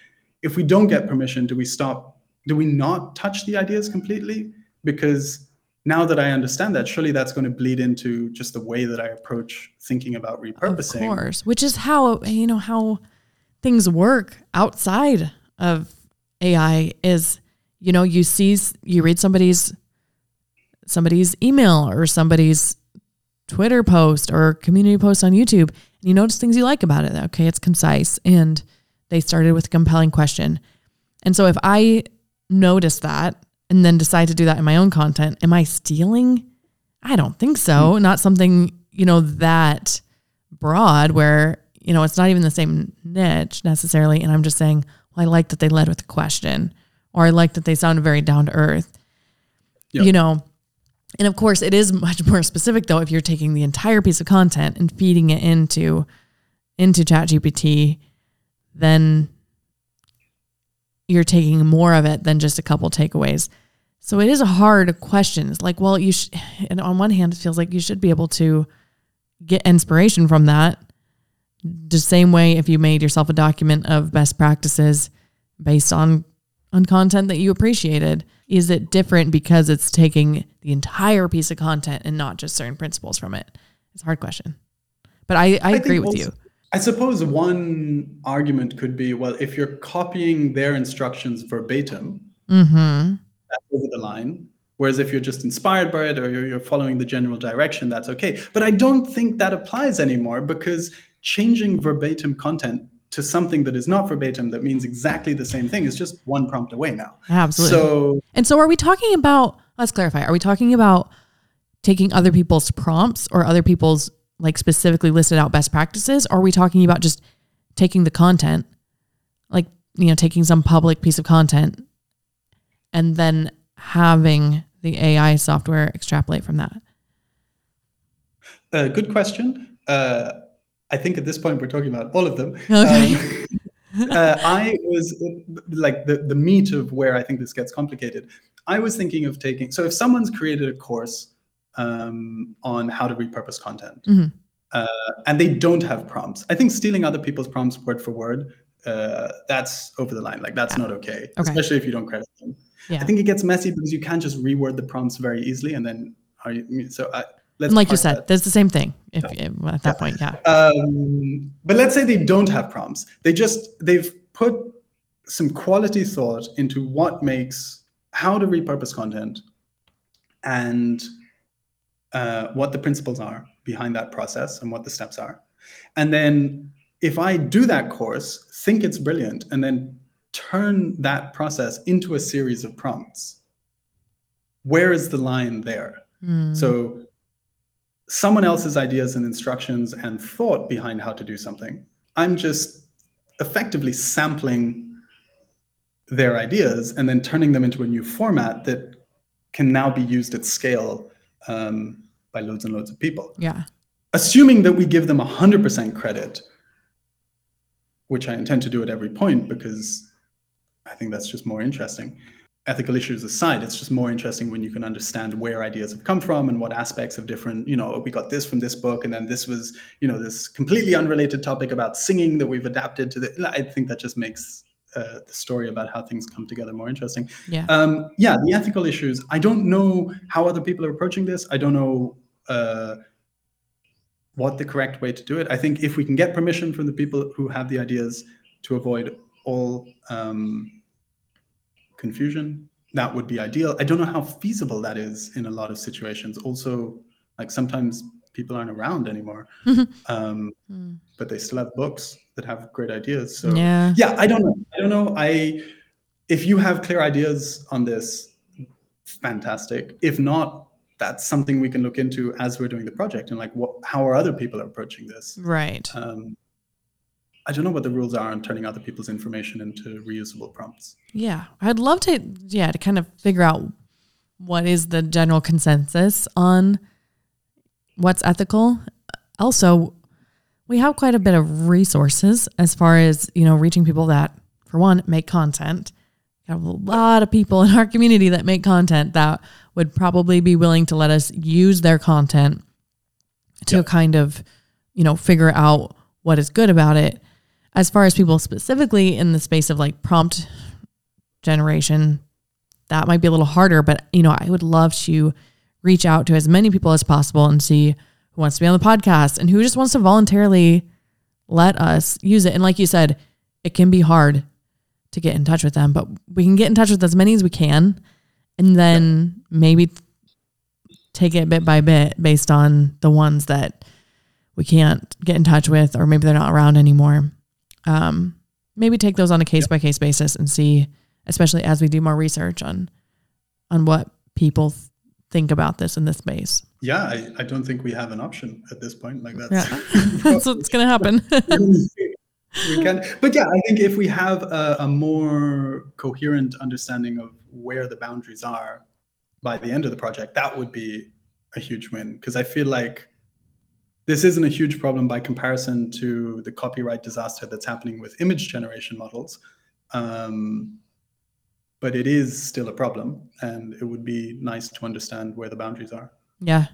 If we don't get permission, do we stop? Do we not touch the ideas completely? Because now that I understand that, surely that's going to bleed into just the way that I approach thinking about repurposing. Of course, which is how you know how things work outside of AI is you know, you see, you read somebody's somebody's email or somebody's Twitter post or community post on YouTube, and you notice things you like about it. Okay, it's concise, and they started with a compelling question. And so, if I notice that and then decide to do that in my own content, am I stealing? I don't think so. Mm-hmm. Not something you know that broad where you know it's not even the same niche necessarily. And I'm just saying, well, I like that they led with a question or I like that they sound very down to earth. Yep. You know, and of course, it is much more specific though if you're taking the entire piece of content and feeding it into into ChatGPT, then you're taking more of it than just a couple takeaways. So it is a hard question. It's like, well, you and on one hand, it feels like you should be able to get inspiration from that. The same way if you made yourself a document of best practices based on on content that you appreciated? Is it different because it's taking the entire piece of content and not just certain principles from it? It's a hard question. But I, I, I agree with also- you. I suppose one argument could be well, if you're copying their instructions verbatim, Mm-hmm. that's over the line. Whereas if you're just inspired by it or you're, you're following the general direction, that's okay. But I don't think that applies anymore because changing verbatim content to something that is not verbatim that means exactly the same thing is just one prompt away now. Absolutely. So And so are we talking about let's clarify, are we talking about taking other people's prompts or other people's like specifically listed out best practices? Or are we talking about just taking the content, like, you know, taking some public piece of content and then having the AI software extrapolate from that? uh, good question. Uh, I think at this point we're talking about all of them. Okay. Um, uh, I was like the, the meat of where I think this gets complicated. I was thinking of taking, so if someone's created a course um, on how to repurpose content Mhm. uh, and they don't have prompts, I think stealing other people's prompts word for word, uh, that's over the line. Like that's not okay, Okay. especially if you don't credit them. Yeah. I think it gets messy because you can't just reword the prompts very easily and then are you, so I, let's like you said, that. that's the same thing. If at that point, yeah. Um, but let's say they don't have prompts. They just they've put some quality thought into what makes how to repurpose content and uh, what the principles are behind that process and what the steps are. And then if I do that course, think it's brilliant, and then turn that process into a series of prompts, where is the line there? Mm. So someone else's ideas and instructions and thought behind how to do something. I'm just effectively sampling their ideas and then turning them into a new format that can now be used at scale um, by loads and loads of people. yeah. Assuming that we give them 100% credit, which I intend to do at every point because I think that's just more interesting ethical issues aside, it's just more interesting when you can understand where ideas have come from and what aspects of different, you know, we got this from this book, and then this was, you know, this completely unrelated topic about singing that we've adapted to the. I think that just makes uh, the story about how things come together more interesting. Yeah. Um, yeah, the ethical issues. I don't know how other people are approaching this. I don't know uh, what the correct way to do it. I think if we can get permission from the people who have the ideas to avoid all um, confusion, that would be ideal. I don't know how feasible that is in a lot of situations. Also, like sometimes people aren't around anymore, um, Mm. but they still have books that have great ideas. So yeah. yeah i don't know i don't know i if you have clear ideas on this fantastic if not that's something we can look into as we're doing the project and like what how are other people approaching this Right. um, i don't know what the rules are on turning other people's information into reusable prompts Yeah. I'd love to, yeah, to kind of figure out what is the general consensus on what's ethical. Also, we have quite a bit of resources as far as, you know, reaching people that, for one, make content. We have a lot of people in our community that make content that would probably be willing to let us use their content to Yeah. kind of, you know, figure out what is good about it. As far as people specifically in the space of like prompt generation, that might be a little harder, but you know, I would love to reach out to as many people as possible and see who wants to be on the podcast and who just wants to voluntarily let us use it. And like you said, it can be hard to get in touch with them, but we can get in touch with as many as we can and then maybe take it bit by bit based on the ones that we can't get in touch with or maybe they're not around anymore. Um, maybe take those on a case by case basis and see, especially as we do more research on on what people th- think about this in this space. yeah I, I don't think we have an option at this point like that's Yeah, that's what's gonna happen. we can but yeah i think if we have a, a more coherent understanding of where the boundaries are by the end of the project that would be a huge win because i feel like this isn't a huge problem by comparison to the copyright disaster that's happening with image generation models um, but it is still a problem and it would be nice to understand where the boundaries are yeah,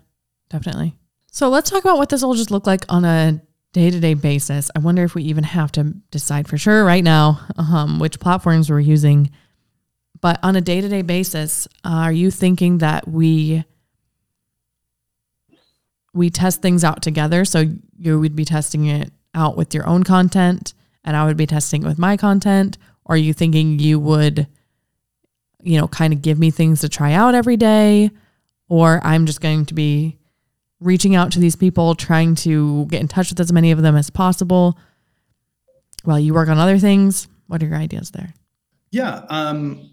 definitely. So let's talk about what this will just look like on a day to day basis. I wonder if we even have to decide for sure right now um, which platforms we're using. But on a day to day basis, uh, are you thinking that we we test things out together. So you would be testing it out with your own content and I would be testing it with my content? Or are you thinking you would, you know, kind of give me things to try out every day? Or I'm just going to be reaching out to these people, trying to get in touch with as many of them as possible while you work on other things? What are your ideas there? Yeah. Um,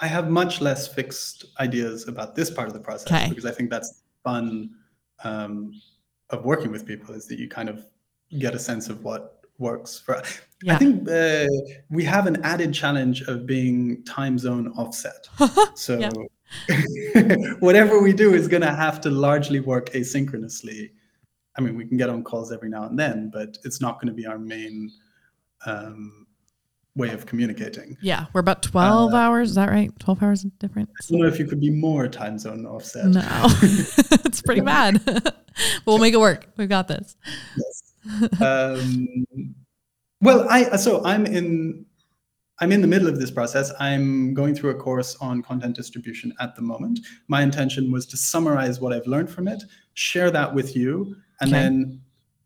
I have much less fixed ideas about this part of the process Okay. because I think that's fun um, of working with people is that you kind of get a sense of what works for. I think uh, we have an added challenge of being time zone offset. So whatever we do is going to have to largely work asynchronously. I mean, we can get on calls every now and then, but it's not going to be our main um, way of communicating. Yeah, we're about 12 Uh, hours. Is that right? 12 hours difference? I don't know if you could be more time zone offset. No, it's pretty bad. but we'll make it work. We've got this. um, well, I so I'm in I'm in the middle of this process. I'm going through a course on content distribution at the moment. My intention was to summarize what I've learned from it, share that with you, and Okay. then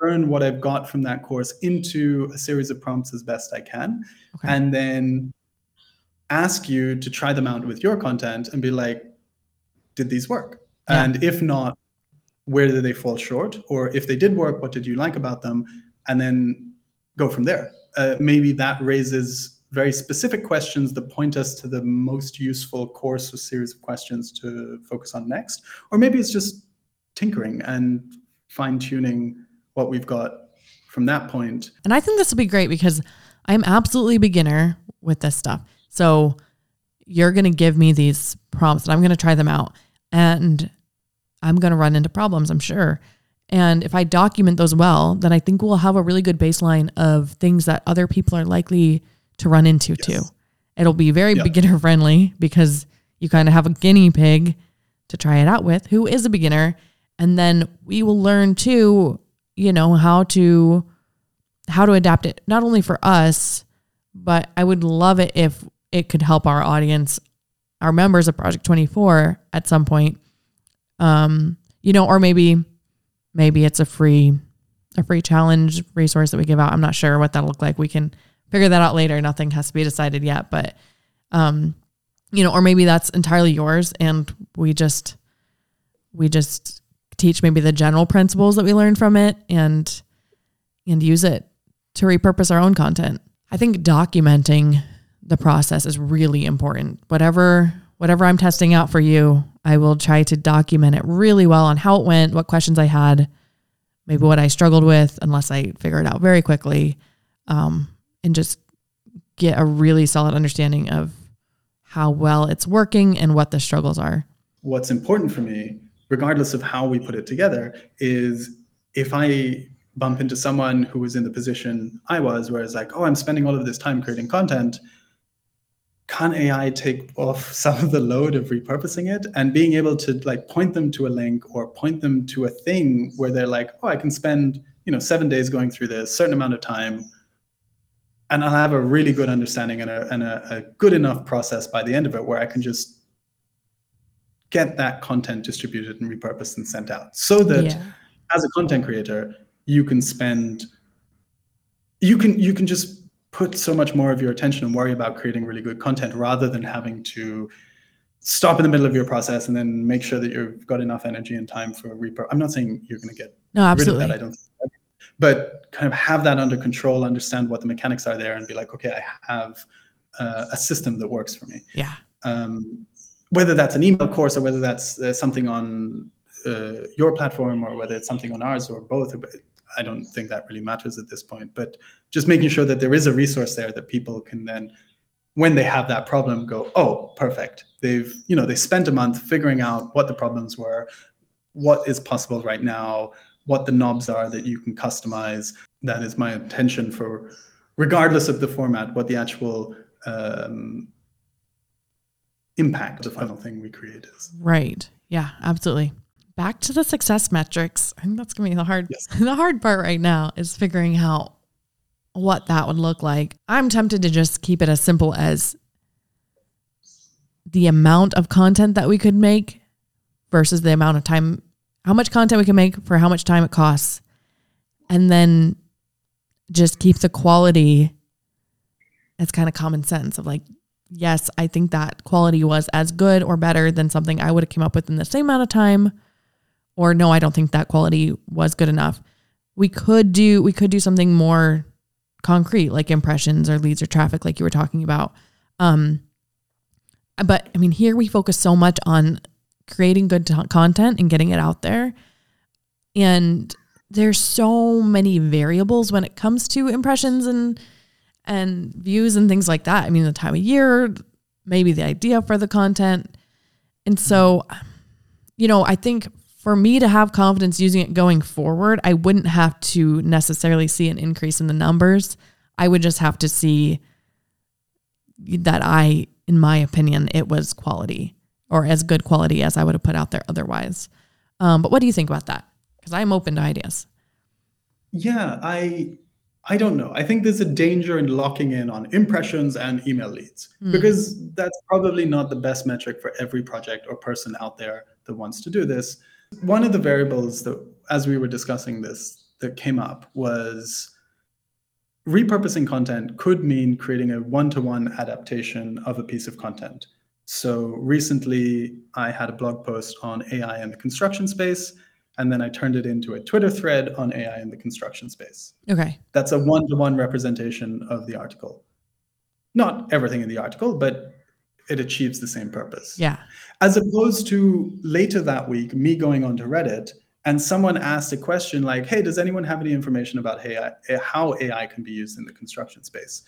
turn what I've got from that course into a series of prompts as best I can, Okay. and then ask you to try them out with your content and be like, did these work? Yeah. And if not, where did they fall short? Or if they did work, what did you like about them? And then go from there. Uh, maybe that raises very specific questions that point us to the most useful course or series of questions to focus on next. Or maybe it's just tinkering and fine tuning what we've got from that point. And I think this will be great because I'm absolutely beginner with this stuff. So you're going to give me these prompts and I'm going to try them out and I'm going to run into problems, I'm sure. And if I document those well, then I think we'll have a really good baseline of things that other people are likely to run into too. It'll be very Yeah. beginner friendly because you kind of have a guinea pig to try it out with who is a beginner. And then we will learn too, you know, how to how to adapt it not only for us, but I would love it if it could help our audience, our members of Project 24 at some point. Um, you know, or maybe maybe it's a free a free challenge resource that we give out. I'm not sure what that'll look like. We can figure that out later. Nothing has to be decided yet, but um, you know, or maybe that's entirely yours and we just we just teach maybe the general principles that we learned from it and and use it to repurpose our own content. I think documenting the process is really important. Whatever whatever I'm testing out for you, I will try to document it really well on how it went, what questions I had, maybe what I struggled with, unless I figure it out very quickly, um, and just get a really solid understanding of how well it's working and what the struggles are. what's important for me, regardless of how we put it together, is if I bump into someone who was in the position I was, where it's like, oh, I'm spending all of this time creating content. Can AI take off some of the load of repurposing it and being able to like point them to a link or point them to a thing where they're like, oh, I can spend, you know, seven days going through this certain amount of time and I'll have a really good understanding and a, and a, a good enough process by the end of it where I can just get that content distributed and repurposed and sent out so that Yeah. as a content creator you can spend you can you can just put so much more of your attention and worry about creating really good content rather than having to stop in the middle of your process and then make sure that you've got enough energy and time for repurpose. I'm not saying you're going to get No, rid of absolutely. that. I don't. But kind of have that under control, understand what the mechanics are there, and be like, okay, I have uh, a system that works for me Yeah. um, whether that's an email course or whether that's uh, something on uh, your platform or whether it's something on ours or both i don't think that really matters at this point. But just making sure that there is a resource there that people can then when they have that problem go oh perfect. They've you know they spent a month figuring out what the problems were what is possible right now what the knobs are that you can customize. That is my intention for regardless of the format what the actual um, impact the final thing we create is. Right. Yeah, absolutely. Back to the success metrics. I think that's gonna be the hard Yes. the hard part right now is figuring out what that would look like. I'm tempted to just keep it as simple as the amount of content that we could make versus the amount of time how much content we can make for how much time it costs, and then just keep the quality. It's kind of common sense of like, yes, I think that quality was as good or better than something I would have came up with in the same amount of time, or no, I don't think that quality was good enough. We could do we could do something more concrete like impressions or leads or traffic like you were talking about. Um, but I mean, here we focus so much on creating good t- content and getting it out there. And there's so many variables when it comes to impressions and and views and things like that. I mean, the time of year, maybe the idea for the content. And so, you know, I think for me to have confidence using it going forward, I wouldn't have to necessarily see an increase in the numbers. I would just have to see that I, in my opinion, it was quality or as good quality as I would have put out there otherwise. Um, but what do you think about that? Because I'm open to ideas. Yeah, I I don't know. I think there's a danger in locking in on impressions and email leads mm. because that's probably not the best metric for every project or person out there that wants to do this. One of the variables that, as we were discussing this, that came up was repurposing content could mean creating a one to one adaptation of a piece of content. So recently, I had a blog post on AI in the construction space, and then I turned it into a Twitter thread on AI in the construction space. Okay. That's a one to one representation of the article. Not everything in the article, but it achieves the same purpose. Yeah. As opposed to later that week, me going onto Reddit and someone asked a question like, "Hey, does anyone have any information about AI, eh, how AI can be used in the construction space?"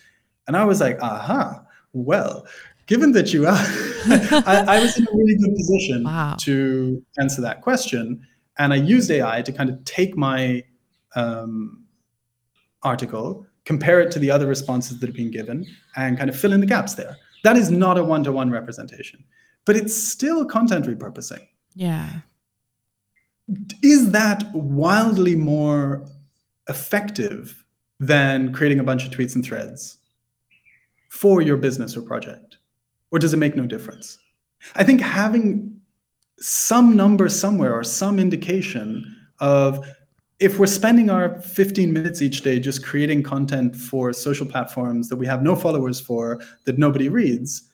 And I was like, "Aha! Well, given that you are, I, I, was in a really good position wow. to answer that question, and I used AI to kind of take my um, article, compare it to the other responses that have been given, and kind of fill in the gaps there. That is not a one-to-one representation, but it's still content repurposing. Yeah is that wildly more effective than creating a bunch of tweets and threads for your business or project? Or does it make no difference? I think having some number somewhere or some indication of if we're spending our 15 minutes each day just creating content for social platforms that we have no followers for, that nobody reads,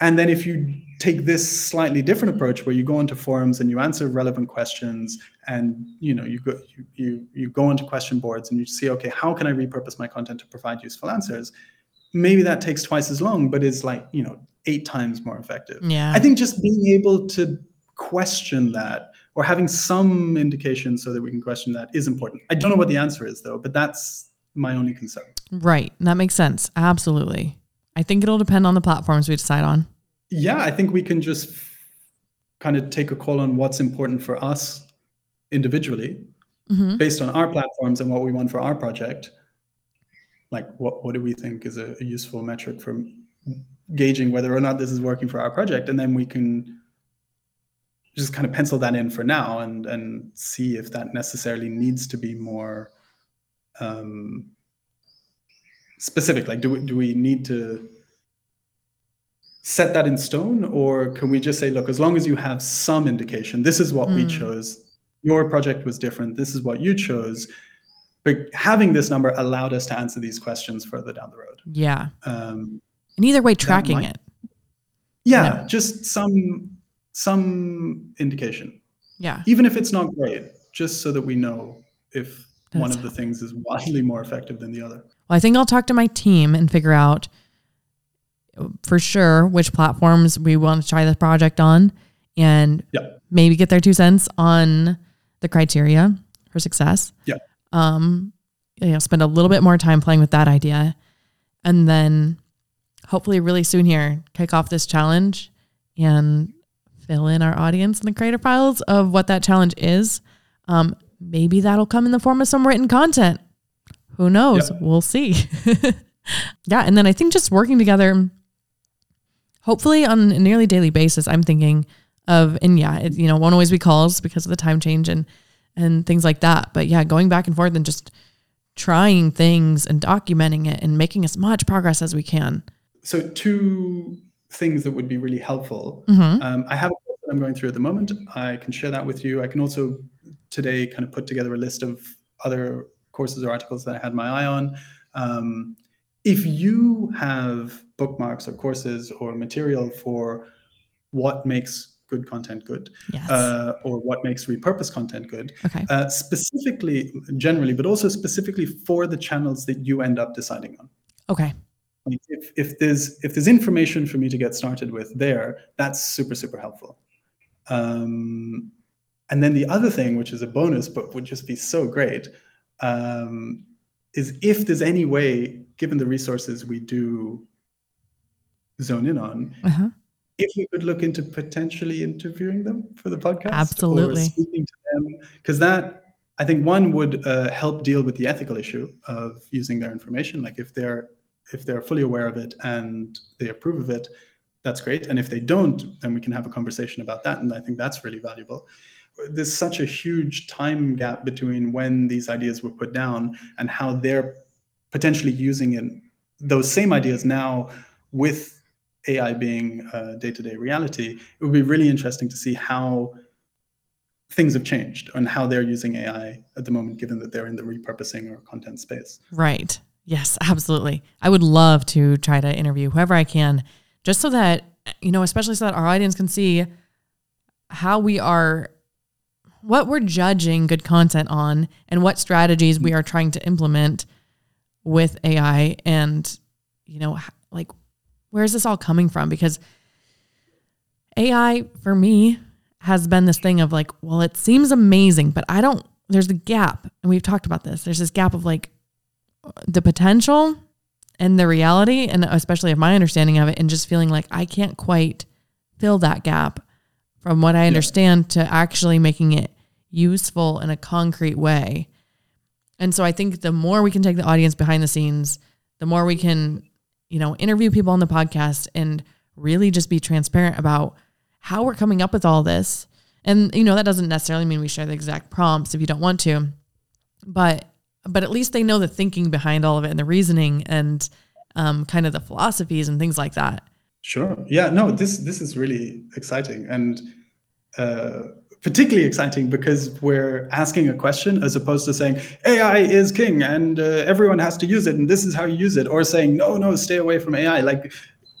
and then if you take this slightly different approach where you go into forums and you answer relevant questions and you know you go you, you you go into question boards and you see okay how can i repurpose my content to provide useful answers? Maybe that takes twice as long but is like you know eight times more effective. Yeah. I think just being able to question that or having some indication so that we can question that is important. I don't know what the answer is though but that's my only concern. Right. That makes sense. Absolutely. I think it'll depend on the platforms we decide on. Yeah, I think we can just kind of take a call on what's important for us individually mm-hmm. based on our platforms and what we want for our project. Like, what, what do we think is a, a useful metric for gauging whether or not this is working for our project? And then we can just kind of pencil that in for now and and see if that necessarily needs to be more um, specific. Like, do we, do we need to set that in stone or can we just say look as long as you have some indication this is what mm. we hmm. chose your project was different this is what you chose but having this number allowed us to answer these questions further down the road yeah um, and either way tracking might, it yeah no. just some some indication yeah even if it's not great just so that we know if That's one of the things is wildly more effective than the other well i think i'll talk to my team and figure out for sure which platforms we want to try the project on and yep. maybe get their two cents on the criteria for success. Yeah. Um, you know, spend a little bit more time playing with that idea. And then hopefully really soon here, kick off this challenge and fill in our audience in the creator files of what that challenge is. Um, maybe that'll come in the form of some written content. Who knows? Yep. We'll see. yeah. And then I think just working together hopefully on a nearly daily basis, I'm thinking of, and yeah, it, you know, won't always be calls because of the time change and, and things like that. But yeah, going back and forth and just trying things and documenting it and making as much progress as we can. So two things that would be really helpful. Mm-hmm. Um, I have a question I'm going through at the moment. I can share that with you. I can also today kind of put together a list of other courses or articles that I had my eye on. Um, if you have bookmarks or courses or material for what makes good content good Yes. uh, or what makes repurposed content good, okay. uh, specifically, generally, but also specifically for the channels that you end up deciding on. Okay. If, if there's if there's information for me to get started with there, that's super super helpful. Um, and then the other thing, which is a bonus but would just be so great, um, is if there's any way, given the resources we do zone in on, Uh-huh. if we could look into potentially interviewing them for the podcast Absolutely. speaking to them because that i think one would uh, help deal with the ethical issue of using their information like if they're if they're fully aware of it and they approve of it that's great and if they don't then we can have a conversation about that and i think that's really valuable there's such a huge time gap between when these ideas were put down and how they're potentially using it, those same ideas now with AI being a day-to-day reality, it would be really interesting to see how things have changed and how they're using AI at the moment, given that they're in the repurposing or content space. Right. Yes, absolutely. I would love to try to interview whoever I can, just so that, you know, especially so that our audience can see how we are, what we're judging good content on, and what strategies we are trying to implement with AI. And, you know, like, where is this all coming from? Because AI, for me, has been this thing of like, well, it seems amazing, but I don't, there's a gap. And we've talked about this. There's this gap of like, the potential and the reality, and especially of my understanding of it, and just feeling like I can't quite fill that gap from what I understand to actually making it useful in a concrete way. And so I think the more we can take the audience behind the scenes, the more we can, you know, interview people on the podcast and really just be transparent about how we're coming up with all this. And you know, that doesn't necessarily mean we share the exact prompts if you don't want to. But but at least they know the thinking behind all of it and the reasoning and um, kind of the philosophies and things like that. Sure. Yeah. No. This this is really exciting and uh, particularly exciting because we're asking a question as opposed to saying AI is king and uh, everyone has to use it and this is how you use it, or saying no, no, stay away from AI. Like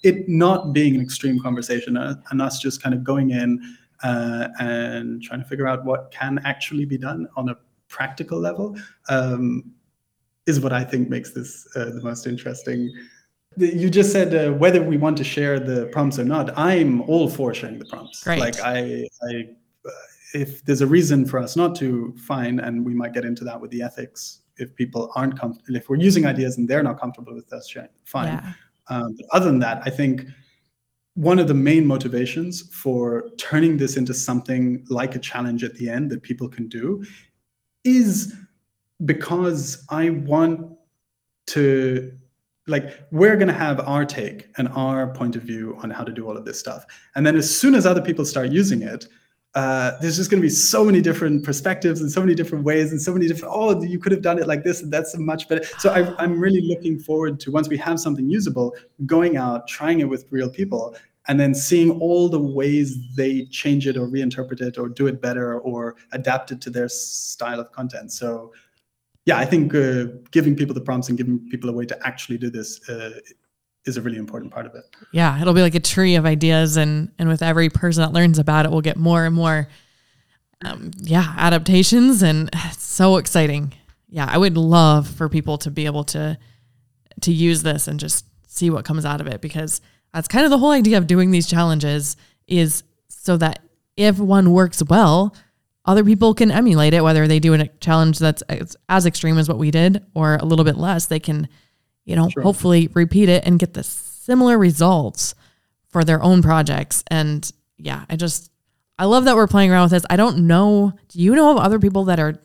it not being an extreme conversation uh, and us just kind of going in uh, and trying to figure out what can actually be done on a practical level um, is what I think makes this uh, the most interesting you just said uh, whether we want to share the prompts or not. I'm all for sharing the prompts. Great. Like I, I, uh, if there's a reason for us not to, fine, and we might get into that with the ethics. If people aren't comfortable, if we're using ideas and they're not comfortable with us sharing, fine. Yeah. Um, but other than that, I think one of the main motivations for turning this into something like a challenge at the end that people can do is because I want to like we're going to have our take and our point of view on how to do all of this stuff. And then as soon as other people start using it uh, there's just going to be so many different perspectives and so many different ways and so many different oh you could have done it like this and that's much better. So I, i'm really looking forward to once we have something usable going out trying it with real people and then seeing all the ways they change it or reinterpret it or do it better or adapt it to their style of content so yeah, I think uh, giving people the prompts and giving people a way to actually do this uh, is a really important part of it. Yeah, it'll be like a tree of ideas, and and with every person that learns about it, we'll get more and more, um, yeah, adaptations, and it's so exciting. Yeah, I would love for people to be able to to use this and just see what comes out of it because that's kind of the whole idea of doing these challenges is so that if one works well, other people can emulate it. Whether they do a challenge that's as, extreme as what we did or a little bit less, they can, you know, Sure. hopefully repeat it and get the similar results for their own projects. And yeah, I just I love that we're playing around with this. I don't know. Do you know of other people that are,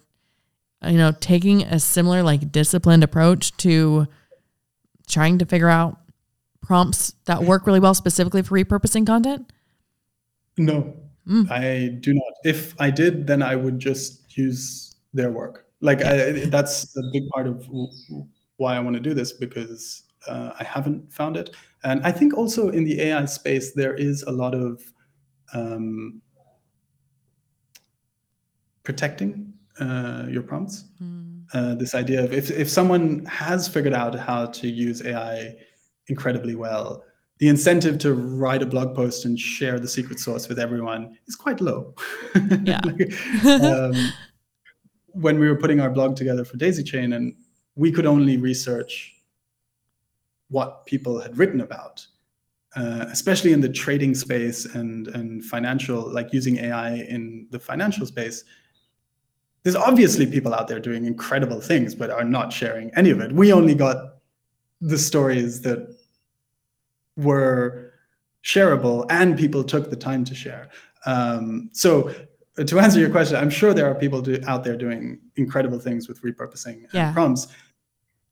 you know, taking a similar like disciplined approach to trying to figure out prompts that work really well specifically for repurposing content? No, Mm. I do not. If I did, then I would just use their work. Like I, that's a big part of why I want to do this because uh, I haven't found it, and I think also in the AI space there is a lot of um, protecting uh, your prompts. Mm. Uh, this idea of if, if someone has figured out how to use AI incredibly well, the incentive to write a blog post and share the secret sauce with everyone is quite low. Yeah. like, um, when we were putting our blog together for Daisy Chain, and we could only research what people had written about, uh, especially in the trading space and and financial, like using AI in the financial space. There's obviously people out there doing incredible things, but are not sharing any of it. We only got the stories that were shareable and people took the time to share. Um, so to answer your question, I'm sure there are people do, out there doing incredible things with repurposing yeah. prompts.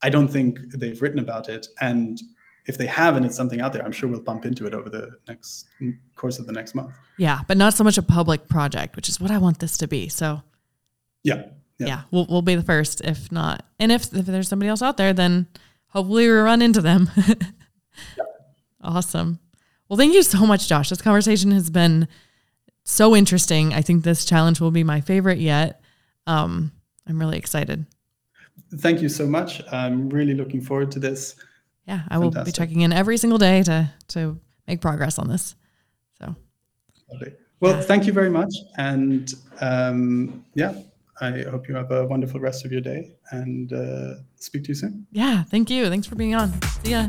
I don't think they've written about it, and if they have and it's something out there, I'm sure we'll bump into it over the next course of the next month. Yeah, but not so much a public project, which is what I want this to be. So, yeah, yeah, yeah we'll we'll be the first, if not, and if if there's somebody else out there, then hopefully we run into them. yeah. Awesome. Well, thank you so much, Josh. This conversation has been so interesting. I think this challenge will be my favorite yet. Um, I'm really excited. Thank you so much. I'm really looking forward to this. Yeah, I will be checking in every single day to to make progress on this. So, Lovely. well, yeah. thank you very much, and um, yeah, I hope you have a wonderful rest of your day, and uh, speak to you soon. Yeah, thank you. Thanks for being on. See ya.